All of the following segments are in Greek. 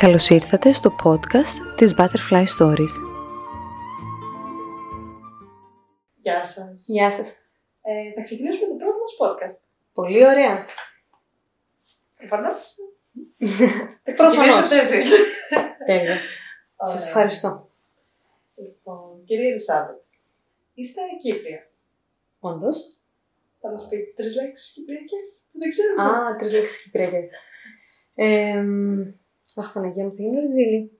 Καλώς ήρθατε στο podcast της Butterfly Stories. Γεια σας. Γεια σας. Ε, θα ξεκινήσουμε το πρώτο μας podcast. Πολύ ωραία. Προφανώς. θα Προφανώς. ξεκινήσετε εσείς. Τέλεια. Ωραία. Σας ευχαριστώ. Λοιπόν, κυρία Ελισάβετ, είστε Κύπρια. Όντως. Θα μας πείτε τρεις λέξεις κυπριακές. Δεν ξέρω. Α, τρεις λέξεις κυπριακές. Ε, αχ, Παναγία μου, θα είναι ρεζίλη.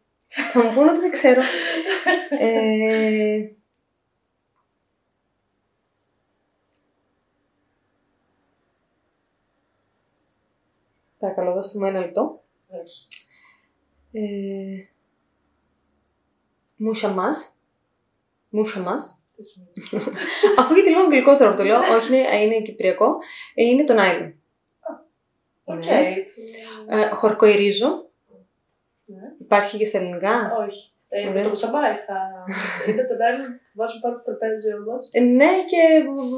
θα μου πούνε ότι δεν ξέρω. Ε, Παρακαλώ, δώστε μου ένα λεπτό. Έχει. Ε, μούσα μας. Μούσα μας. Τι σημαίνει; Ακούγεται λίγο αγγλικότερο που το λέω. Όχι, είναι, είναι κυπριακό. Ε, είναι το nylon. Οκ. Ναι. Ε, χορκοϊρίζω. Ναι. Υπάρχει και στα ελληνικά; Όχι. Ε, Ωραία. με το μουσαμπάρι θα... Είναι το άλλο, βάζουν πάνω από το τραπέζι όμως. Ε, ναι, και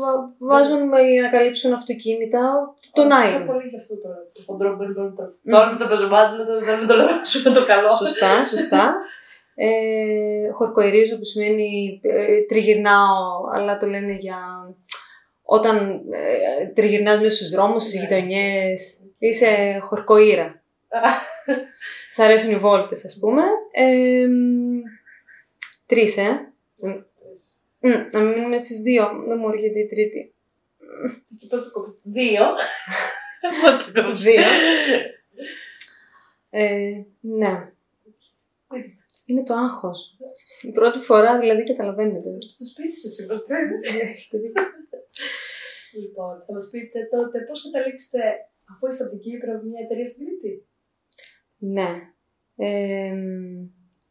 βα- βάζουν για να καλύψουν αυτοκίνητα το Πιο nylon. πολύ γι' αυτό τώρα. Το χοντρό μπορεί να το... Μμ. Τώρα με το πεζομάτι, δεν το- δεν το λέω το καλό. Σωστά, σωστά. Ε, χορκοϊρίζω που σημαίνει ε, τριγυρνάω, αλλά το λένε για όταν ε, τριγυρνάς μέσα στους δρόμους, στις Ναι. γειτονιές, είσαι χορκοΐρα. Σ' αρέσουν οι βόλτες, ας πούμε. Ε, μ, τρεις, ε. Μ, να μείνουμε στις δύο. Δεν μου έρχεται η τρίτη. Και πώς το κόψεις. Δύο. Πώς το κόψεις. Δύο. Ε, ναι. Είναι το άγχος. Η πρώτη φορά δηλαδή καταλαβαίνετε. Στο σπίτι σας είμαστε. Έχετε δίκιο. Λοιπόν, θα μας πείτε τότε πώς καταλήξετε αφού είστε από την Κύπρο με μια εταιρεία στην Κρήτη; Ναι. Ε,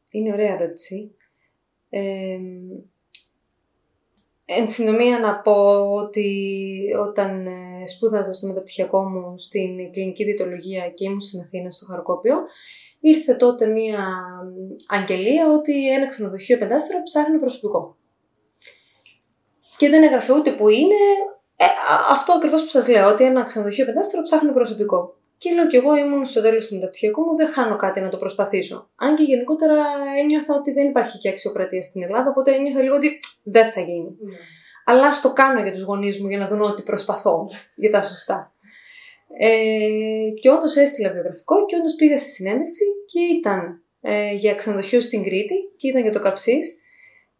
είναι ωραία ερώτηση. Ε, εν συντομία να πω ότι όταν ε, σπούδαζα στο μεταπτυχιακό μου στην κλινική διαιτολογία και ήμουν στην Αθήνα στο Χαρκόπιο, ήρθε τότε μία μ, αγγελία ότι ένα ξενοδοχείο πεντάστερο ψάχνει προσωπικό. Και δεν έγραφε ούτε που είναι, ε, α- αυτό ακριβώς που σας λέω, ότι ένα ξενοδοχείο πεντάστερο ψάχνει προσωπικό. Και λέω κι εγώ ήμουν στο τέλος του μεταπτυχιακού μου, δεν χάνω κάτι να το προσπαθήσω. Αν και γενικότερα ένιωθα ότι δεν υπάρχει και αξιοκρατία στην Ελλάδα, οπότε ένιωθα λίγο ότι δεν θα γίνει. Ναι. Αλλά ας το κάνω για τους γονείς μου για να δουν ότι προσπαθώ για τα σωστά. Ε, και όντως έστειλα βιογραφικό και όντως πήγα στη συνέντευξη και ήταν ε, για ξενοδοχείο στην Κρήτη και ήταν για το Καψής.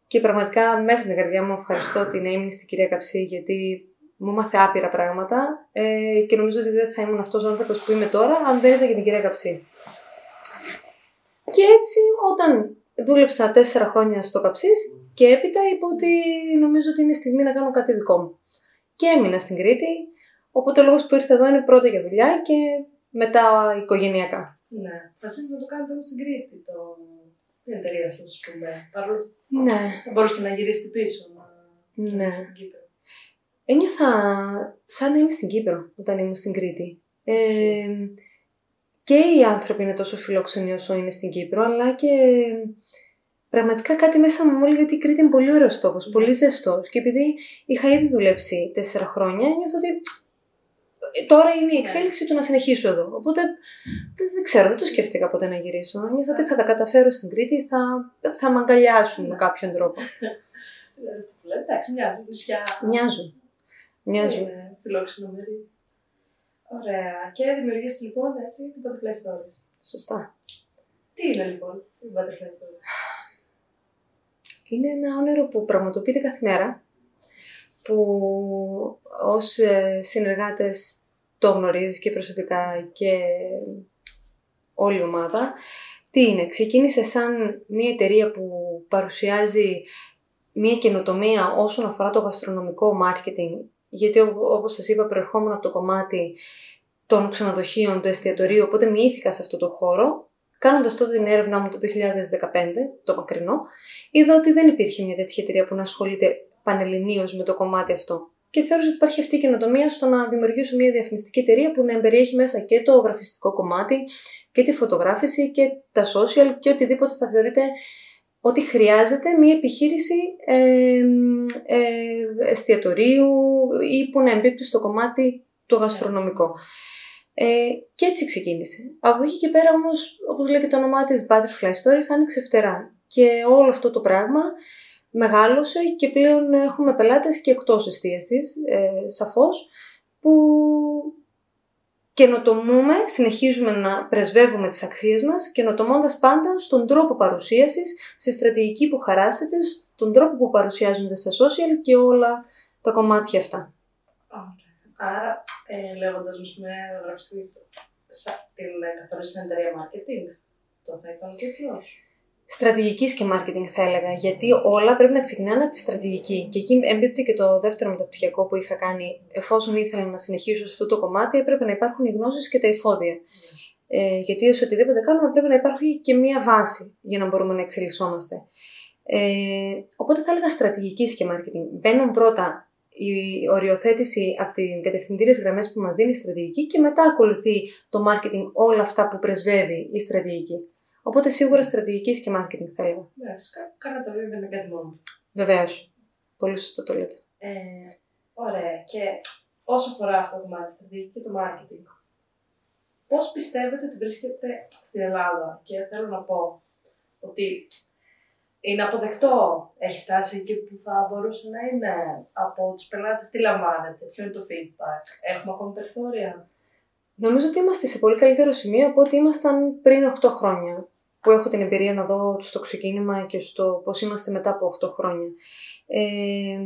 Και πραγματικά μέσα στην καρδιά μου ευχαριστώ την έμεινη στην κυρία Καψί γιατί μου μάθε άπειρα πράγματα ε, και νομίζω ότι δεν θα ήμουν αυτός ο άνθρωπος που είμαι τώρα αν δεν ήταν για την κυρία Καψί. Και έτσι όταν δούλεψα τέσσερα χρόνια στο Καψής και έπειτα είπα ότι νομίζω ότι είναι στιγμή να κάνω κάτι δικό μου. Και έμεινα στην Κρήτη, οπότε ο λόγος που ήρθα εδώ είναι πρώτα για δουλειά και μετά οικογενειακά. Ναι. Βασίζεται να το κάνετε όμως στην Κρήτη, το... την εταιρεία σας, ας πούμε. Παρόλο που Ναι. θα μπορούσατε να γυρίσετε πίσω, να Ναι. να στην Κύπρο. Ένιωθα σαν να είμαι στην Κύπρο όταν ήμουν στην Κρήτη. Ε, και οι άνθρωποι είναι τόσο φιλόξενοι όσο είναι στην Κύπρο, αλλά και πραγματικά κάτι μέσα μου μου έλεγε ότι η Κρήτη είναι πολύ ωραίος στόχο, πολύ ζεστός. Και επειδή είχα ήδη δουλέψει τέσσερα χρόνια, νιώθω ότι ε, τώρα είναι η εξέλιξη του να συνεχίσω εδώ. Οπότε δεν, δεν ξέρω, δεν το σκέφτηκα ποτέ να γυρίσω. Νιώθω ότι θα τα καταφέρω στην Κρήτη, θα, θα με αγκαλιάσουν με κάποιον τρόπο. Δεν αυτό που λέτε, εντάξει, μοιάζουν. Νησιά. Μοιάζουν. Μοιάζουν. Είναι φιλόξενο μέρη. Ωραία. Και δημιουργήσετε λοιπόν έτσι την Butterfly Stories. Σωστά. Τι είναι λοιπόν η Butterfly Stories; Είναι ένα όνειρο που πραγματοποιείται κάθε μέρα, που ως ε, συνεργάτες το γνωρίζεις και προσωπικά και όλη η ομάδα. Τι είναι, ξεκίνησε σαν μια εταιρεία που παρουσιάζει μια καινοτομία όσον αφορά το γαστρονομικό marketing, γιατί ό- όπως σας είπα προερχόμουν από το κομμάτι των ξενοδοχείων, του εστιατορίου, οπότε μοιήθηκα σε αυτό το χώρο. Κάνοντας τότε την έρευνά μου το 2015, το μακρινό, είδα ότι δεν υπήρχε μια τέτοια εταιρεία που να ασχολείται πανελληνίως με το κομμάτι αυτό. Και θεώρησα ότι υπάρχει αυτή η καινοτομία στο να δημιουργήσω μια διαφημιστική εταιρεία που να εμπεριέχει μέσα και το γραφιστικό κομμάτι και τη φωτογράφηση και τα social και οτιδήποτε θα θεωρείτε ότι χρειάζεται μια επιχείρηση ε, ε, εστιατορίου ή που να εμπίπτει στο κομμάτι το γαστρονομικό. Ε, και έτσι ξεκίνησε. Από εκεί και πέρα όμως, όπως λέει και το όνομά της Butterfly Stories, άνοιξε φτερά. Και όλο αυτό το πράγμα μεγάλωσε και πλέον έχουμε πελάτες και εκτός εστίασης, ε, σαφώς, που καινοτομούμε, συνεχίζουμε να πρεσβεύουμε τις αξίες μας, καινοτομώντας πάντα στον τρόπο παρουσίασης, στη στρατηγική που χαράσετε, στον τρόπο που παρουσιάζονται στα social και όλα τα κομμάτια αυτά. Άρα, ε, λέγοντας με γραφιστή την καθορίσει στην εταιρεία marketing, το θα ήταν και ποιος; Στρατηγικής και marketing, θα έλεγα. Γιατί όλα πρέπει να ξεκινάνε από τη στρατηγική. Και εκεί έμπιπτει και το δεύτερο μεταπτυχιακό που είχα κάνει. Εφόσον ήθελα να συνεχίσω σε αυτό το κομμάτι, έπρεπε να υπάρχουν οι γνώσεις και τα εφόδια. Ε, γιατί σε οτιδήποτε κάνουμε πρέπει να υπάρχει και μία βάση για να μπορούμε να εξελισσόμαστε. Ε, οπότε θα έλεγα στρατηγικής και marketing. Μπαίνουν πρώτα η οριοθέτηση από τι κατευθυντήριες γραμμές που μας δίνει η στρατηγική και μετά ακολουθεί το marketing όλα αυτά που πρεσβεύει η στρατηγική. Οπότε σίγουρα στρατηγικής και marketing θα έλεγα. Ναι, κάνα τα δύο δεν είναι κάτι μόνο. Βεβαίως. Πολύ σωστό το λέτε. Ε, ωραία. Και όσο αφορά αυτό το κομμάτι, στρατηγική και το marketing, πώς πιστεύετε ότι βρίσκεται στην Ελλάδα, και θέλω να πω ότι είναι αποδεκτό, έχει φτάσει εκεί που θα μπορούσε να είναι; Από τους πελάτες, τι λαμβάνετε, ποιο είναι το feedback, έχουμε ακόμη περιθώρια; Νομίζω ότι είμαστε σε πολύ καλύτερο σημείο από ό,τι ήμασταν πριν 8 χρόνια που έχω την εμπειρία να δω στο ξεκίνημα και στο πώς είμαστε μετά από 8 χρόνια. Ε,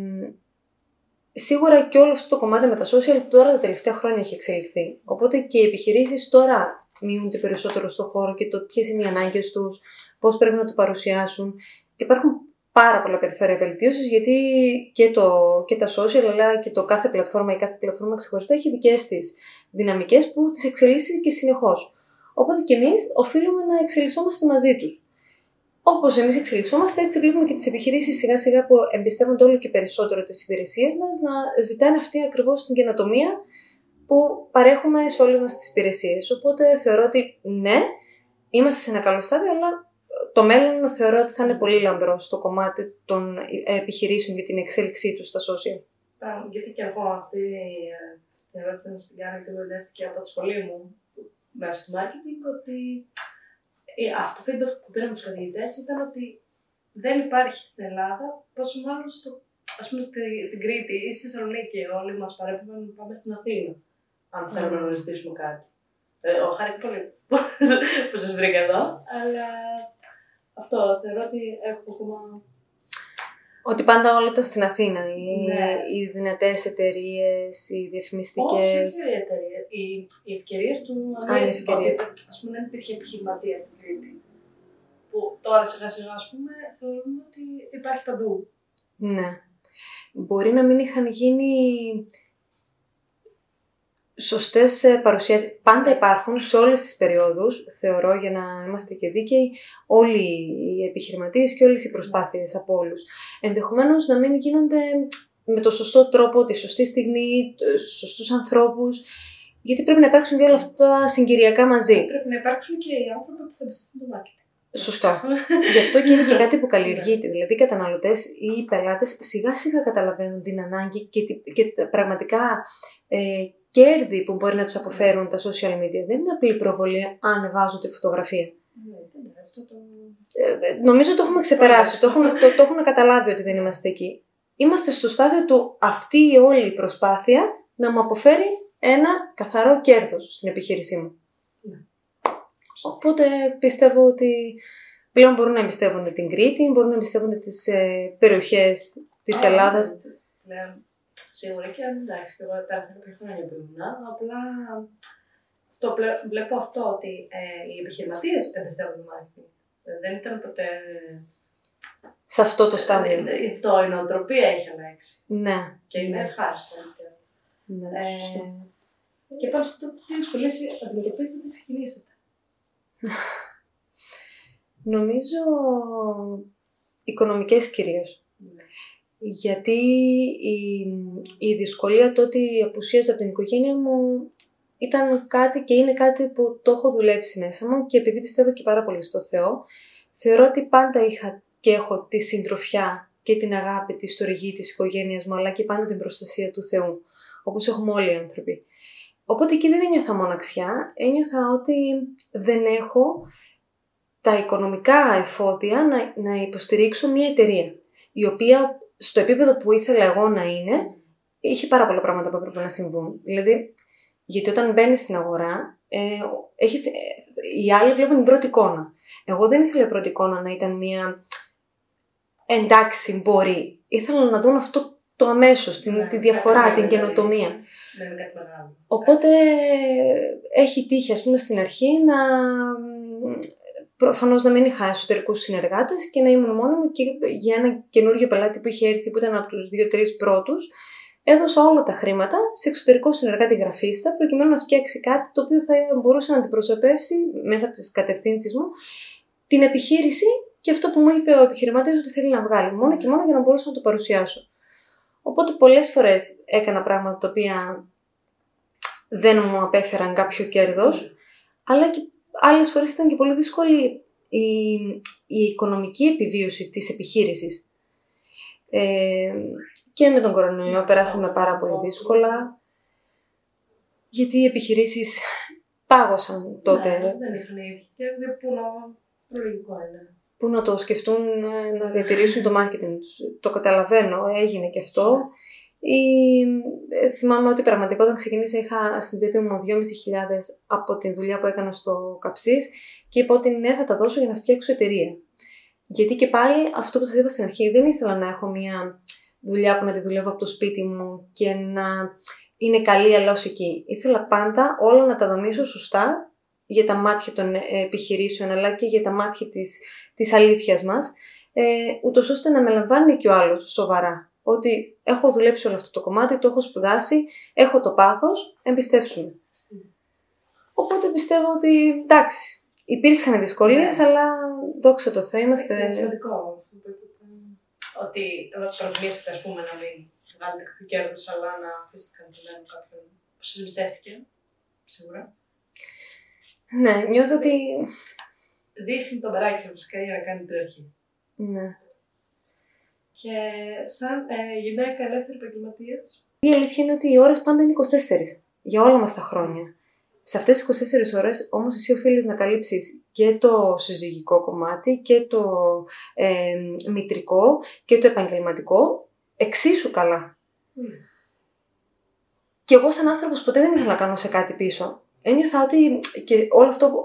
σίγουρα και όλο αυτό το κομμάτι με τα social τώρα τα τελευταία χρόνια έχει εξελιχθεί. Οπότε και οι επιχειρήσεις τώρα μειούνται περισσότερο στο χώρο και το ποιες είναι οι ανάγκες τους, πώς πρέπει να το παρουσιάσουν. Υπάρχουν πάρα πολλά περιθώρια βελτίωσης, γιατί και, το, και τα social, αλλά και το κάθε πλατφόρμα ή κάθε πλατφόρμα ξεχωριστά έχει δικές της δυναμικές που τις εξελίσσει και συνεχώς. Οπότε και εμείς οφείλουμε να εξελισσόμαστε μαζί τους. Όπως εμείς εξελισσόμαστε, έτσι βλέπουμε και τις επιχειρήσεις σιγά σιγά που εμπιστεύονται όλο και περισσότερο τις υπηρεσίες μας να ζητάνε αυτή ακριβώς την καινοτομία που παρέχουμε σε όλες μας τις υπηρεσίες. Οπότε θεωρώ ότι ναι, είμαστε σε ένα καλό στάδιο, αλλά το μέλλον θεωρώ ότι θα είναι πολύ λαμπρό στο κομμάτι των επιχειρήσεων για την εξέλιξή τους στα social. Γιατί και εγώ αυτή την ερώτηση να την κάνω, γιατί μου και από τη σχολή μου μέσω του marketing ότι ε, αυτό το feedback που πήραμε τους καθηγητές ήταν ότι δεν υπάρχει στην Ελλάδα, πόσο μάλλον στο, ας πούμε στη, στην Κρήτη ή στη Θεσσαλονίκη. Όλοι μας παρέπουν να πάμε στην Αθήνα, αν θέλουμε να ζητήσουμε κάτι. Ε, ο Χάρη πολύ που σας βρήκα εδώ, αλλά αυτό θεωρώ ότι έχω ακόμα ότι πάντα όλα τα στην Αθήνα. Οι, ναι. οι δυνατές εταιρείες, οι διαφημιστικές. Όχι, όχι οι εταιρείες. Οι, οι ευκαιρίες του. Α, οι ευκαιρίες. Α πούμε, δεν υπήρχε επιχειρηματία στην Κρήτη. Που τώρα σιγά σιγά, ας πούμε, θεωρούμε ότι υπάρχει παντού. Ναι. Μπορεί να μην είχαν γίνει σωστές ε, παρουσιάσεις. Πάντα υπάρχουν σε όλες τις περιόδους, θεωρώ, για να είμαστε και δίκαιοι, όλοι οι επιχειρηματίες και όλες οι προσπάθειες από όλους. Ενδεχομένως να μην γίνονται με το σωστό τρόπο, τη σωστή στιγμή, στους σωστούς ανθρώπους. Γιατί πρέπει να υπάρξουν και όλα αυτά συγκυριακά μαζί. Πρέπει να υπάρξουν και οι άνθρωποι που θα εμπιστευτούν το marketing. Σωστό. Γι' αυτό και είναι και κάτι που καλλιεργείται. Δηλαδή, οι καταναλωτές ή οι πελάτες σιγά σιγά καταλαβαίνουν την ανάγκη και, και πραγματικά ε, κέρδη που μπορεί να τους αποφέρουν τα social media. Δεν είναι απλή προβολή αν βάζω τη φωτογραφία. Ναι, αυτό το... Ε, νομίζω το έχουμε ξεπεράσει. το, έχουμε, το, το έχουμε καταλάβει ότι δεν είμαστε εκεί. Είμαστε στο στάδιο του αυτή η όλη προσπάθεια να μου αποφέρει ένα καθαρό κέρδος στην επιχείρησή μου. Ναι. Οπότε πιστεύω ότι πλέον μπορούν να εμπιστεύονται την Κρήτη, μπορούν να εμπιστεύονται τις ε, περιοχές της Ελλάδας. Ναι, Σίγουρα και εντάξει, και εγώ πέρασα κάποια χρόνια που ήμουν. Απλά το βλέπω αυτό ότι ε, οι επιχειρηματίες εμπιστεύονται το marketing. Δεν ήταν ποτέ. Σε αυτό το στάδιο. Ε, ε, αυτό η νοοτροπία έχει αλλάξει. Ναι. Και είναι ναι. ευχάριστο. Ναι, ε, και πάνω στο τι δυσκολίες αντιμετωπίσετε, τι ξεκινήσατε. Νομίζω οικονομικές κυρίως. Ναι γιατί η, η δυσκολία το ότι απουσίαζα από την οικογένεια μου ήταν κάτι και είναι κάτι που το έχω δουλέψει μέσα μου και επειδή πιστεύω και πάρα πολύ στο Θεό, θεωρώ ότι πάντα είχα και έχω τη συντροφιά και την αγάπη, τη στοργή της οικογένειας μου, αλλά και πάντα την προστασία του Θεού, όπως έχουμε όλοι οι άνθρωποι. Οπότε εκεί δεν ένιωθα μοναξιά, ένιωθα ότι δεν έχω τα οικονομικά εφόδια να, να υποστηρίξω μια εταιρεία, η οποία στο επίπεδο που ήθελα εγώ να είναι, είχε πάρα πολλά πράγματα που έπρεπε να συμβούν. Δηλαδή, γιατί όταν μπαίνει στην αγορά, ε, έχεις, ε, οι άλλοι βλέπουν την πρώτη εικόνα. Εγώ δεν ήθελα η πρώτη εικόνα να ήταν μια εντάξει, μπορεί. Ήθελα να δουν αυτό το αμέσω, την, Ναι, τη διαφορά, κάτι την μεγάλο, καινοτομία. Δεν είναι κάτι μεγάλο. Οπότε έχει τύχει, ας πούμε, στην αρχή να προφανώς να μην είχα εσωτερικούς συνεργάτες και να ήμουν μόνο μου και για ένα καινούργιο πελάτη που είχε έρθει που ήταν από τους δύο-τρεις πρώτους έδωσα όλα τα χρήματα σε εξωτερικό συνεργάτη γραφίστα προκειμένου να φτιάξει κάτι το οποίο θα μπορούσε να αντιπροσωπεύσει μέσα από τις κατευθύνσεις μου την επιχείρηση και αυτό που μου είπε ο επιχειρηματίας ότι θέλει να βγάλει μόνο και μόνο για να μπορούσα να το παρουσιάσω. Οπότε πολλές φορές έκανα πράγματα τα οποία δεν μου απέφεραν κάποιο κέρδος, αλλά και άλλες φορές ήταν και πολύ δύσκολη η, η οικονομική επιβίωση της επιχείρησης. Ε, και με τον κορονοϊό περάσαμε πάρα πολύ δύσκολα, γιατί οι επιχειρήσεις πάγωσαν τότε. Ναι, δεν είχαν ήδη και δεν πού να. Λογικό είναι. Πού να το σκεφτούν ε, να διατηρήσουν το marketing τους. Το καταλαβαίνω, έγινε και αυτό. Ή, ε, θυμάμαι ότι πραγματικά όταν ξεκινήσα είχα στην τσέπη μου 2.500 από τη δουλειά που έκανα στο Καψής και είπα ότι ναι θα τα δώσω για να φτιάξω εταιρεία. Γιατί και πάλι αυτό που σας είπα στην αρχή δεν ήθελα να έχω μια δουλειά που να τη δουλεύω από το σπίτι μου και να είναι καλή αλλά ως εκεί. Ήθελα πάντα όλα να τα δομήσω σωστά για τα μάτια των επιχειρήσεων αλλά και για τα μάτια της, της αλήθειας μας ε, ούτως ώστε να με λαμβάνει και ο άλλος σοβαρά. Ότι έχω δουλέψει όλο αυτό το κομμάτι, το έχω σπουδάσει, έχω το πάθος, εμπιστεύσουμε. Οπότε πιστεύω ότι εντάξει, υπήρξαν δυσκολίες, αλλά δόξα τω Θεώ είμαστε... Είναι σημαντικό αυτό που είπατε. Ότι προτιμήσατε, ας πούμε, να μην βγάλετε κάποιο κέρδος, αλλά να αφήσετε κανένα κάποιον που σας εμπιστεύτηκε. Σίγουρα. Ναι, νιώθω ότι... Δείχνει τον παράκι σα φυσικά για να κάνει την αρχή. Ναι. Και σαν ε, γυναίκα ελεύθερη επαγγελματίας. Η αλήθεια είναι ότι οι ώρες πάντα είναι 24 για όλα μας τα χρόνια. Σε αυτές τις 24 ώρες όμως εσύ οφείλεις να καλύψεις και το συζυγικό κομμάτι και το ε, μητρικό και το επαγγελματικό εξίσου καλά. Mm. Και εγώ σαν άνθρωπος ποτέ δεν ήθελα να κάνω σε κάτι πίσω. Ένιωθα ότι και όλο αυτό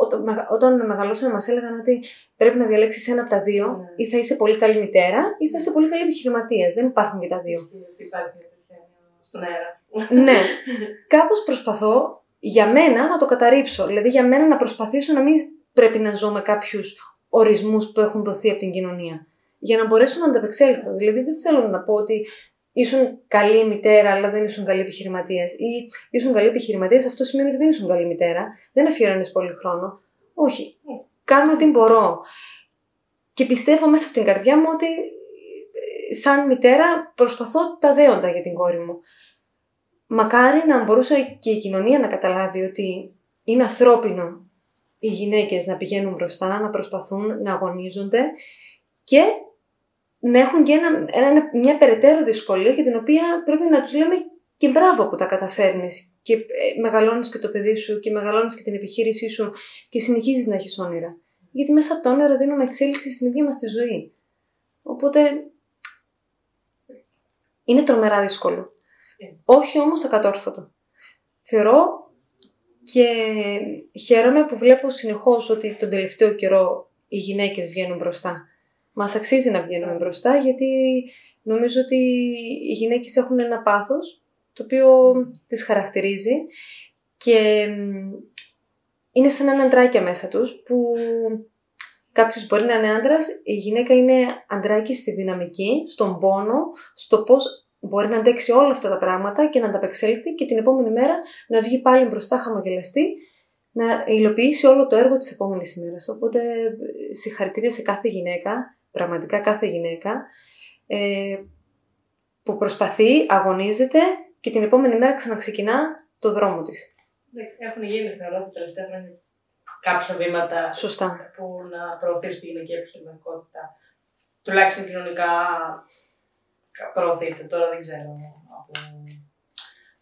όταν μεγαλώσαμε μας έλεγαν ότι πρέπει να διαλέξεις ένα από τα δύο Ναι. ή θα είσαι πολύ καλή μητέρα ή θα είσαι πολύ καλή επιχειρηματίας. Δεν υπάρχουν και τα δύο. Ότι υπάρχει μια τέτοια έννοια στον αέρα. ναι. Κάπως προσπαθώ για μένα να το καταρρύψω. Δηλαδή για μένα να προσπαθήσω να μην πρέπει να ζω με κάποιους ορισμούς που έχουν δοθεί από την κοινωνία. Για να μπορέσω να ανταπεξέλθω. Δηλαδή δεν θέλω να πω ότι ήσουν καλή μητέρα, αλλά δεν ήσουν καλή επιχειρηματίας. Ή ήσουν καλή επιχειρηματίας, αυτό σημαίνει ότι δεν ήσουν καλή μητέρα. Δεν αφιέρωνες πολύ χρόνο. Όχι. Κάνω ό,τι μπορώ. Και πιστεύω μέσα από την καρδιά μου ότι ε, σαν μητέρα προσπαθώ τα δέοντα για την κόρη μου. Μακάρι να μπορούσε και η κοινωνία να καταλάβει ότι είναι ανθρώπινο οι γυναίκες να πηγαίνουν μπροστά, να προσπαθούν, να αγωνίζονται και να έχουν και ένα, ένα, μια περαιτέρω δυσκολία για την οποία πρέπει να τους λέμε και μπράβο που τα καταφέρνεις και ε, μεγαλώνεις και το παιδί σου και μεγαλώνεις και την επιχείρησή σου και συνεχίζεις να έχεις όνειρα. Γιατί μέσα από τα όνειρα δίνουμε εξέλιξη στην ίδια μας τη ζωή. Οπότε είναι τρομερά δύσκολο. Όχι όμως ακατόρθωτο. Θεωρώ και χαίρομαι που βλέπω συνεχώς ότι τον τελευταίο καιρό οι γυναίκες βγαίνουν μπροστά. Μας αξίζει να βγαίνουμε μπροστά γιατί νομίζω ότι οι γυναίκες έχουν ένα πάθος το οποίο τις χαρακτηρίζει και είναι σαν ένα αντράκια μέσα τους που κάποιος μπορεί να είναι άντρας, η γυναίκα είναι αντράκι στη δυναμική, στον πόνο, στο πώς μπορεί να αντέξει όλα αυτά τα πράγματα και να ανταπεξέλθει και την επόμενη μέρα να βγει πάλι μπροστά χαμογελαστή, να υλοποιήσει όλο το έργο της επόμενης ημέρας. Οπότε συγχαρητήρια σε κάθε γυναίκα, πραγματικά κάθε γυναίκα, ε, που προσπαθεί, αγωνίζεται και την επόμενη μέρα ξαναξεκινά το δρόμο της. Έχουν γίνει, θεωρώ, τα τελευταία χρόνια κάποια βήματα Σωστά. που να προωθήσουν τη γυναική επιχειρηματικότητα. Τουλάχιστον κοινωνικά προωθείται. Τώρα δεν ξέρω από,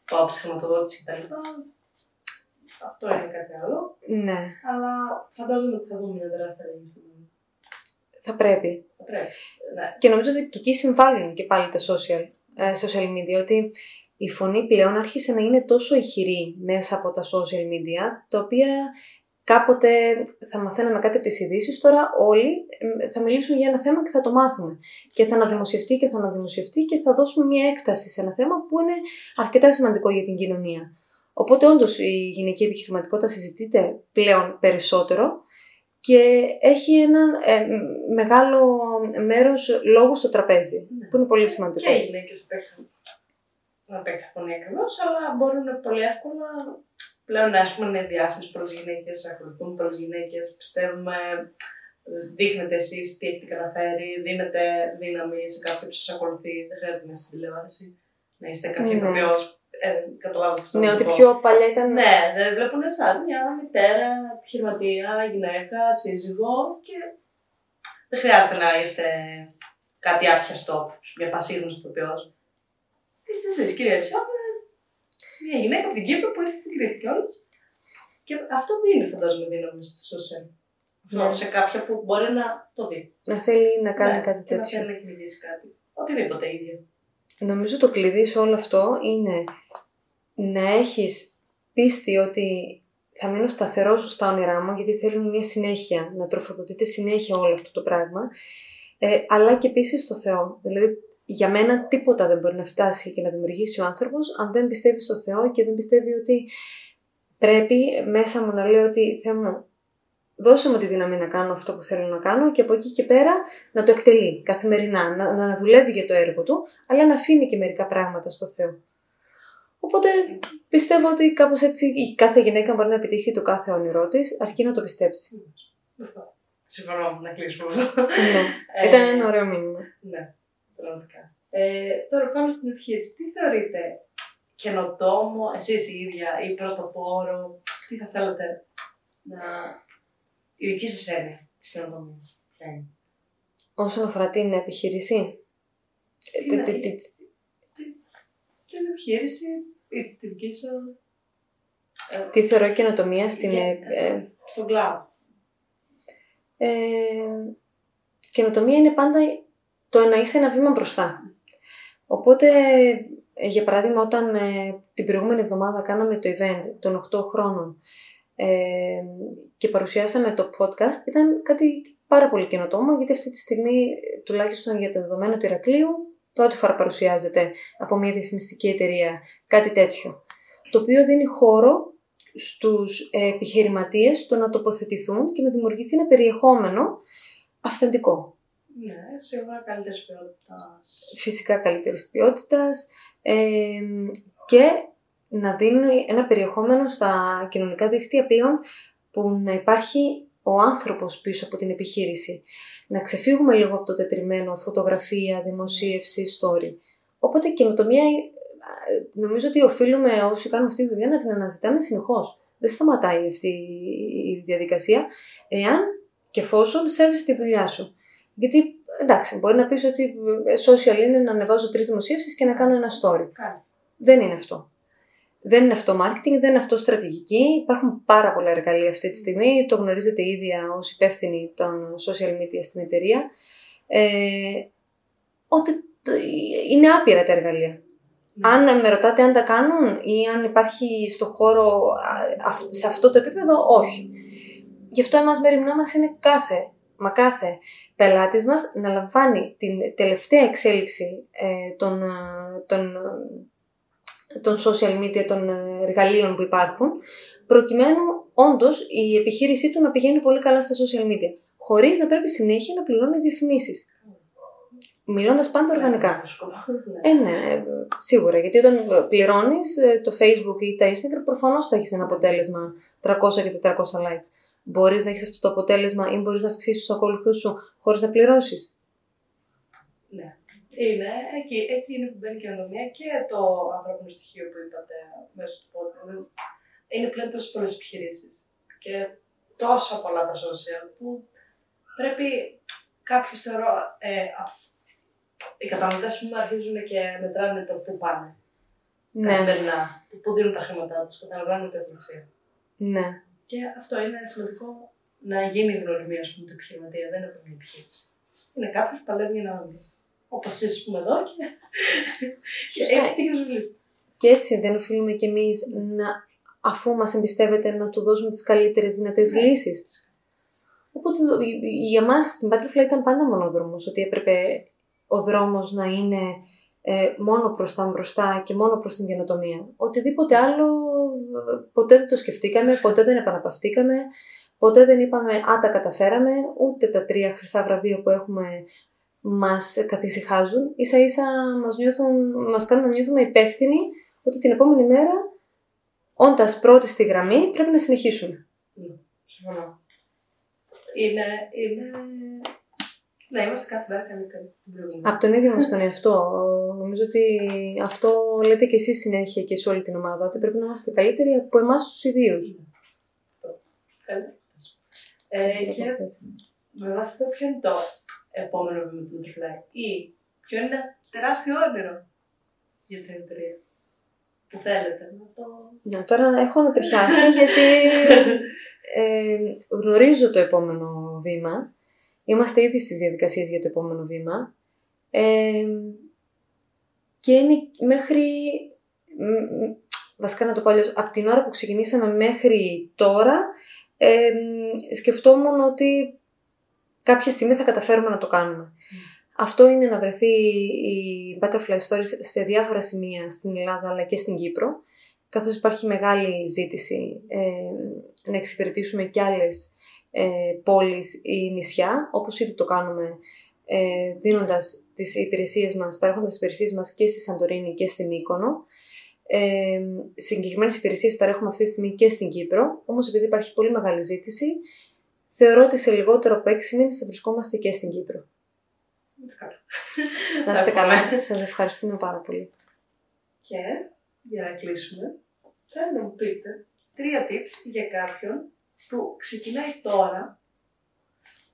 από άψη χρηματοδότησης κτλ. αυτό είναι κάτι άλλο. Ναι, Αλλά φαντάζομαι ότι θα δούμε μια τεράστια αλλαγή στην κοινωνία. Θα πρέπει. Θα πρέπει. Ναι. Και νομίζω ότι και εκεί συμβάλλουν και πάλι τα social, ε, social media, ότι η φωνή πλέον άρχισε να είναι τόσο ηχηρή μέσα από τα social media, τα οποία κάποτε θα μαθαίναμε κάτι από τις ειδήσεις, τώρα όλοι ε, θα μιλήσουν για ένα θέμα και θα το μάθουμε. Και θα αναδημοσιευτεί και θα αναδημοσιευτεί και θα δώσουμε μια έκταση σε ένα θέμα που είναι αρκετά σημαντικό για την κοινωνία. Οπότε όντως η γυναική επιχειρηματικότητα συζητείται πλέον περισσότερο και έχει ένα ε, μεγάλο μέρος λόγους στο τραπέζι, Ναι. που είναι πολύ σημαντικό. Και οι γυναίκε παίξαν. Να παίξει φωνή ακριβώς, αλλά μπορούν πολύ εύκολα πλέον ας πούμε, είναι διάσημες πολλέ γυναίκες, ακολουθούν πολλέ γυναίκες. Πιστεύουμε, δείχνετε εσείς τι έχετε καταφέρει, δίνετε δύναμη σε κάποιον που σας ακολουθεί. Δεν χρειάζεται να είστε στην τηλεόραση, να είστε κάποιο Ναι. Ηθοποιό. Ε, καταλάβατε τι θέλω Ναι, να ότι πω. πιο παλιά ήταν. Ναι, δεν βλέπουν σαν μια μητέρα, επιχειρηματία, γυναίκα, σύζυγο και δεν χρειάζεται να είστε κάτι άπιαστο, μια πασίγνωση ηθοποιός. Είστε εσείς, κυρία Ελισάβε, μια γυναίκα από την Κύπρο που ήρθε στην Κρήτη κιόλας. Και αυτό δίνει, φαντάζομαι, δύναμη στο social. Αυτό Ναι. Σε κάποια που μπορεί να το δει. Να θέλει να κάνει Ναι, κάτι και να τέτοιο. θέλει να κυνηγήσει κάτι. Οτιδήποτε ίδιο. Νομίζω το κλειδί σε όλο αυτό είναι να έχεις πίστη ότι θα μείνω σταθερός στα όνειρά μου, γιατί θέλουν μια συνέχεια, να τροφοδοτείται συνέχεια όλο αυτό το πράγμα, ε, αλλά και πίστη στο Θεό. Δηλαδή, για μένα τίποτα δεν μπορεί να φτάσει και να δημιουργήσει ο άνθρωπος αν δεν πιστεύει στο Θεό και δεν πιστεύει ότι πρέπει μέσα μου να λέω ότι Θεέ μου, δώσε μου τη δύναμη να κάνω αυτό που θέλω να κάνω και από εκεί και πέρα να το εκτελεί καθημερινά, να, να, να δουλεύει για το έργο του, αλλά να αφήνει και μερικά πράγματα στο Θεό. Οπότε πιστεύω ότι κάπως έτσι η κάθε γυναίκα μπορεί να επιτύχει το κάθε όνειρό της, αρκεί να το πιστέψει. Αυτό. Συμφωνώ να κλείσουμε αυτό. ναι. Ε, Ήταν ένα ωραίο μήνυμα. Ναι, πραγματικά. Ε, τώρα πάμε στην επιχείρηση. Τι θεωρείτε καινοτόμο, εσείς η ίδια ή πρωτοπόρο, τι θα θέλατε να... η δική σας έννοια της καινοτομίας. Ποια είναι; Όσον αφορά την επιχείρηση. ε, Τι να- τι- τι- τι- Την επιχείρηση ή τη δική σας... ε, Τι θεωρώ καινοτομία στην. και- ε, ε, στο- στον κλάδο. Ε, καινοτομία είναι πάντα το να είσαι ένα βήμα μπροστά. Οπότε, ε, για παράδειγμα, όταν ε, την προηγούμενη εβδομάδα κάναμε το event των 8 χρόνων ε, και παρουσιάσαμε το podcast, ήταν κάτι πάρα πολύ καινοτόμο, γιατί αυτή τη στιγμή, ε, τουλάχιστον για τα δεδομένα του Ηρακλείου, πρώτη φορά παρουσιάζεται από μια διαφημιστική εταιρεία κάτι τέτοιο. Το οποίο δίνει χώρο στους ε, επιχειρηματίες το να τοποθετηθούν και να δημιουργηθεί ένα περιεχόμενο αυθεντικό. Ναι, σίγουρα καλύτερης ποιότητας. Φυσικά καλύτερης ποιότητας ε, και να δίνει ένα περιεχόμενο στα κοινωνικά δίκτυα πλέον που να υπάρχει ο άνθρωπος πίσω από την επιχείρηση. Να ξεφύγουμε λίγο από το τετριμένο φωτογραφία, δημοσίευση, story. Οπότε η καινοτομία ε, νομίζω ότι οφείλουμε όσοι κάνουμε αυτή τη δουλειά να την αναζητάμε συνεχώς. Δεν σταματάει αυτή η διαδικασία εάν και εφόσον σέβεσαι τη δουλειά σου. Γιατί εντάξει, μπορεί να πεις ότι ε, social είναι να ανεβάζω τρεις δημοσίευσεις και να κάνω ένα story. Κάνει. Δεν είναι αυτό. Δεν είναι αυτό marketing, δεν είναι αυτό στρατηγική. Υπάρχουν πάρα πολλά εργαλεία αυτή τη στιγμή. Το γνωρίζετε ήδη ως υπεύθυνοι των social media στην εταιρεία. Ε, ότι τ- είναι άπειρα τα εργαλεία. Ναι. Αν με ρωτάτε αν τα κάνουν ή αν υπάρχει στο χώρο α, αυ- σε αυτό το επίπεδο, όχι. Γι' αυτό εμάς μεριμνά μας είναι κάθε, μα κάθε πελάτης μας να λαμβάνει την τελευταία εξέλιξη ε, των, ε, των, ε, των social media, των ε, εργαλείων που υπάρχουν, προκειμένου όντως η επιχείρησή του να πηγαίνει πολύ καλά στα social media, χωρίς να πρέπει συνέχεια να πληρώνει διαφημίσεις. Μιλώντας πάντα οργανικά. Ε, ναι, ε, σίγουρα. Γιατί όταν πληρώνεις το Facebook ή τα Instagram, προφανώς θα έχεις ένα αποτέλεσμα 300 και 400 likes. Μπορείς να έχεις αυτό το αποτέλεσμα ή μπορείς να αυξήσεις τους ακολουθούς σου χωρίς να πληρώσεις. Ναι. Είναι εκεί, εκεί είναι που μπαίνει η κοινωνία και το ανθρώπινο στοιχείο που είπατε μέσα του podcast. Είναι πλέον τόσες πολλές επιχειρήσεις και τόσα πολλά τα social που πρέπει κάποιος θεωρώ. Ε, α- οι καταναλωτές πούμε αρχίζουν και μετράνε το πού πάνε Ναι. καθημερινά, που- που δίνουν τα χρήματά τους, καταλαβαίνουν ότι έχουν αξία. Ναι. Και αυτό είναι σημαντικό να γίνει γνωριμία, ας πούμε, του επιχειρηματία. Δεν είναι απλή επιχείρηση. Είναι κάποιος που παλεύει για να όνειρο. Όπω εσεί, πούμε, εδώ και. και Σωστά. έχει τύχει να μιλήσει. Και έτσι δεν οφείλουμε κι εμείς να, αφού μας εμπιστεύεται, να του δώσουμε τις καλύτερες δυνατές Ναι. λύσεις. Οπότε το- για μας στην Butterfly ήταν πάντα μονόδρομος, ότι έπρεπε ο δρόμος να είναι ε, μόνο προς τα μπροστά και μόνο προς την καινοτομία. Οτιδήποτε άλλο ε, ποτέ δεν το σκεφτήκαμε, ποτέ δεν επαναπαυτήκαμε, ποτέ δεν είπαμε «Α, τα καταφέραμε», ούτε τα τρία χρυσά βραβεία που έχουμε μας καθησυχάζουν. Ίσα ίσα μας, νιώθουν, μας κάνουν να νιώθουμε υπεύθυνοι ότι την επόμενη μέρα, όντας πρώτοι στη γραμμή, πρέπει να συνεχίσουμε. Συμφωνώ. Είναι, είναι... Να είμαστε κάθε μέρα καλύτεροι. από την προηγούμενη. Από τον ίδιο μας τον εαυτό. Νομίζω ότι αυτό λέτε και εσείς συνέχεια και σε όλη την ομάδα, ότι πρέπει να είμαστε καλύτεροι από εμάς τους ιδίους. Καλύτερα. Ε, και με βάση αυτό, ποιο είναι το επόμενο βήμα του Butterfly ή ποιο είναι ένα τεράστιο όνειρο για την εταιρεία που θέλετε να το. Ναι, τώρα έχω να τριχιάσει γιατί ε, γνωρίζω το επόμενο βήμα. Είμαστε ήδη στις διαδικασίες για το επόμενο βήμα. Ε, και είναι μέχρι... μ, μ, Βασικά να το πω αλλιώς, από την ώρα που ξεκινήσαμε μέχρι τώρα, ε, σκεφτόμουν ότι κάποια στιγμή θα καταφέρουμε να το κάνουμε. Αυτό είναι να βρεθεί η Butterfly Stories σε διάφορα σημεία στην Ελλάδα αλλά και στην Κύπρο, καθώς υπάρχει μεγάλη ζήτηση ε, να εξυπηρετήσουμε και άλλες ε, πόλεις ή νησιά, όπως ήδη το κάνουμε ε, δίνοντας τις υπηρεσίες μας, παρέχοντας τις υπηρεσίες μας και στη Σαντορίνη και στη Μύκονο. Ε, Συγκεκριμένες υπηρεσίες παρέχουμε αυτή τη στιγμή και στην Κύπρο, όμως επειδή υπάρχει πολύ μεγάλη ζήτηση, θεωρώ ότι σε λιγότερο από 6 μήνες θα βρισκόμαστε και στην Κύπρο. Να είστε καλά. Σας ευχαριστούμε πάρα πολύ. Και για να κλείσουμε, θέλω να μου πείτε τρία tips για κάποιον που ξεκινάει τώρα,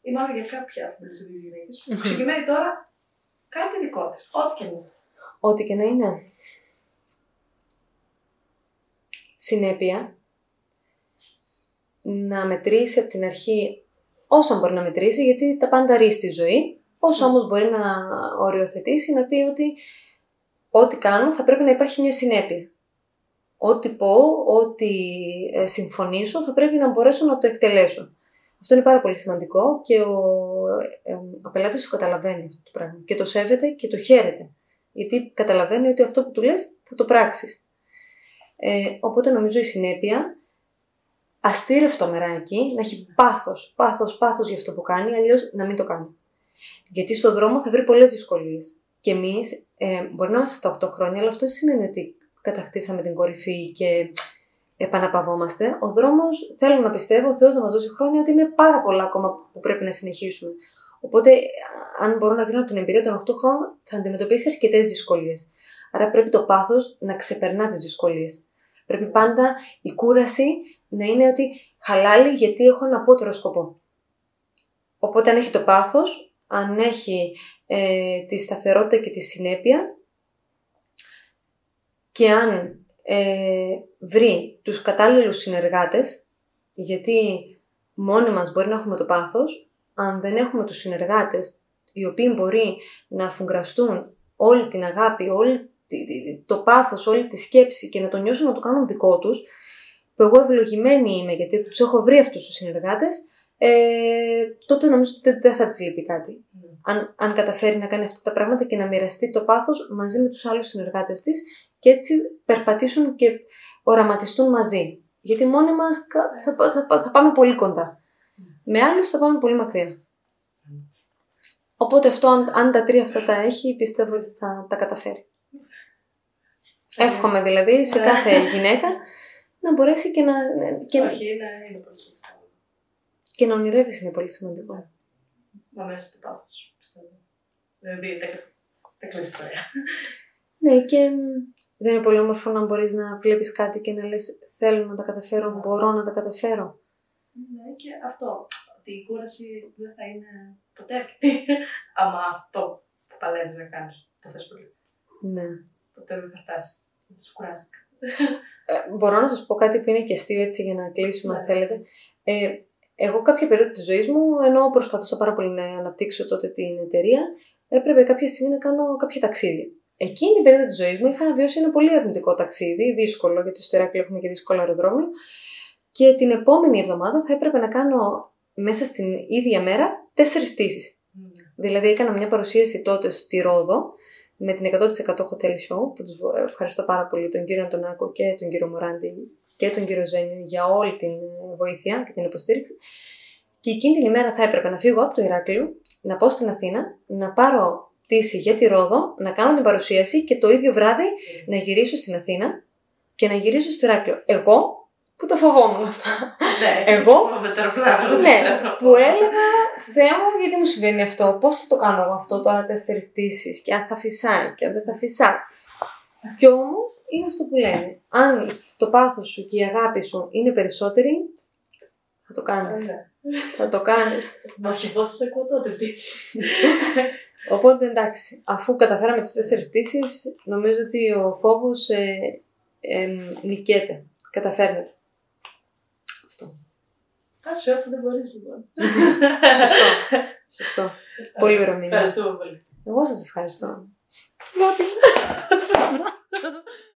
ή μάλλον για κάποια από τις γυναίκες, που ξεκινάει τώρα κάτι δικό της. Ό,τι και να είναι. Ό,τι και να είναι. Συνέπεια. Να μετρήσει από την αρχή όσα μπορεί να μετρήσει, γιατί τα πάντα ρί στη ζωή. Όσο όμως μπορεί να οριοθετήσει, να πει ότι ό,τι κάνω θα πρέπει να υπάρχει μια συνέπεια. Ό,τι πω, ό,τι ε, συμφωνήσω, θα πρέπει να μπορέσω να το εκτελέσω. Αυτό είναι πάρα πολύ σημαντικό και ο, ε, ε, ο πελάτης το καταλαβαίνει αυτό το πράγμα. Και το σέβεται και το χαίρεται. Γιατί καταλαβαίνει ότι αυτό που του λες θα το πράξεις. Ε, οπότε νομίζω η συνέπεια, αστήρευτο μεράκι, να έχει πάθος, πάθος, πάθος για αυτό που κάνει, αλλιώς να μην το κάνει. Γιατί στον δρόμο θα βρει πολλές δυσκολίες. Και εμείς ε, μπορεί να είμαστε στα 8 χρόνια, αλλά αυτό δεν σημαίνει ότι κατακτήσαμε την κορυφή και επαναπαυόμαστε. Ο δρόμος, θέλω να πιστεύω, ο Θεός να μας δώσει χρόνια ότι είναι πάρα πολλά ακόμα που πρέπει να συνεχίσουμε. Οπότε, αν μπορώ να κρίνω από την εμπειρία των 8 χρόνων, θα αντιμετωπίσει αρκετές δυσκολίες. Άρα πρέπει το πάθος να ξεπερνά τις δυσκολίες. Πρέπει πάντα η κούραση να είναι ότι χαλάλη γιατί έχω ένα απότερο σκοπό. Οπότε αν έχει το πάθος, αν έχει ε, τη σταθερότητα και τη συνέπεια και αν ε, βρει τους κατάλληλους συνεργάτες, γιατί μόνοι μας μπορεί να έχουμε το πάθος, αν δεν έχουμε τους συνεργάτες οι οποίοι μπορεί να αφουγκραστούν όλη την αγάπη, όλη το πάθος, όλη τη σκέψη και να το νιώσουν να το κάνουν δικό τους, που εγώ ευλογημένη είμαι γιατί τους έχω βρει αυτούς τους συνεργάτες, ε, τότε νομίζω ότι δεν θα της λείπει κάτι. Mm. Αν, αν καταφέρει να κάνει αυτά τα πράγματα και να μοιραστεί το πάθος μαζί με τους άλλους συνεργάτες της και έτσι περπατήσουν και οραματιστούν μαζί. Γιατί μόνοι μας θα, θα, θα, θα πάμε πολύ κοντά. Με άλλους θα πάμε πολύ μακριά. Οπότε αυτό, αν, αν τα τρία αυτά τα έχει, πιστεύω ότι θα τα καταφέρει. Εύχομαι δηλαδή σε κάθε γυναίκα να μπορέσει και να, και, Όχι, είναι, είναι πολύ σημαντικό. και να ονειρεύεις είναι πολύ σημαντικό. Μα μέσα από το πάθος, πιστεύω. Δηλαδή, τα, τα κλειστρία. Ναι, και μ, δεν είναι πολύ όμορφο να μπορείς να βλέπεις κάτι και να λες θέλω να τα καταφέρω, μπορώ να τα καταφέρω. Ναι, και αυτό. Ότι η κούραση δεν θα είναι ποτέ αρκετή. Άμα αυτό που παλεύεις να κάνεις το θες πολύ. Ναι. Ποτέ δεν θα φτάσεις. Σου κουράστηκα. Ε, μπορώ να σας πω κάτι που είναι και αστείο έτσι για να κλείσουμε, αν Ναι. θέλετε. Ε, εγώ κάποια περίοδο της ζωής μου, ενώ προσπαθούσα πάρα πολύ να αναπτύξω τότε την εταιρεία, έπρεπε κάποια στιγμή να κάνω κάποια ταξίδια. Εκείνη την περίοδο της ζωής μου είχα βιώσει ένα πολύ αρνητικό ταξίδι, δύσκολο, γιατί στο Ηράκλειο έχουμε και δύσκολο αεροδρόμιο. Και την επόμενη εβδομάδα θα έπρεπε να κάνω μέσα στην ίδια μέρα τέσσερις πτήσεις. Δηλαδή έκανα μια παρουσίαση τότε στη Ρόδο με την 100% Hotel Show που τους βο- ευχαριστώ πάρα πολύ τον κύριο Αντωνάκο και τον κύριο Μωράντη και τον κύριο Ζένιο για όλη την ε, βοήθεια και την υποστήριξη. Και εκείνη την ημέρα θα έπρεπε να φύγω από το Ηράκλειο, να πάω στην Αθήνα, να πάρω πτήση για τη Ρόδο, να κάνω την παρουσίαση και το ίδιο βράδυ να γυρίσω στην Αθήνα και να γυρίσω στο Ηράκλειο. Εγώ που τα φοβόμουν αυτά; Ναι, Εγώ; Με το αεροπλάνο. ναι, που έλεγα, Θεέ μου, γιατί μου συμβαίνει αυτό, πώς θα το κάνω εγώ αυτό τώρα τέσσερις πτήσεις και αν θα φυσάει και αν δεν θα φυσάει. Κι όμως είναι αυτό που λένε. Αν το πάθος σου και η αγάπη σου είναι περισσότερη, θα το κάνεις. Ναι. θα το κάνεις. Μα όχι, πώς σε ακούω τότε πτήση. Οπότε εντάξει, αφού καταφέραμε τις τέσσερις πτήσεις, νομίζω ότι ο φόβος ε, ε, νικέται. Καταφέρνεται. Αυτό. Άσε όπου δεν μπορείς λοιπόν. Σωστό. Σωστό. Πολύ ωραίο μήνυμα. Ευχαριστούμε πολύ. Εγώ σας ευχαριστώ.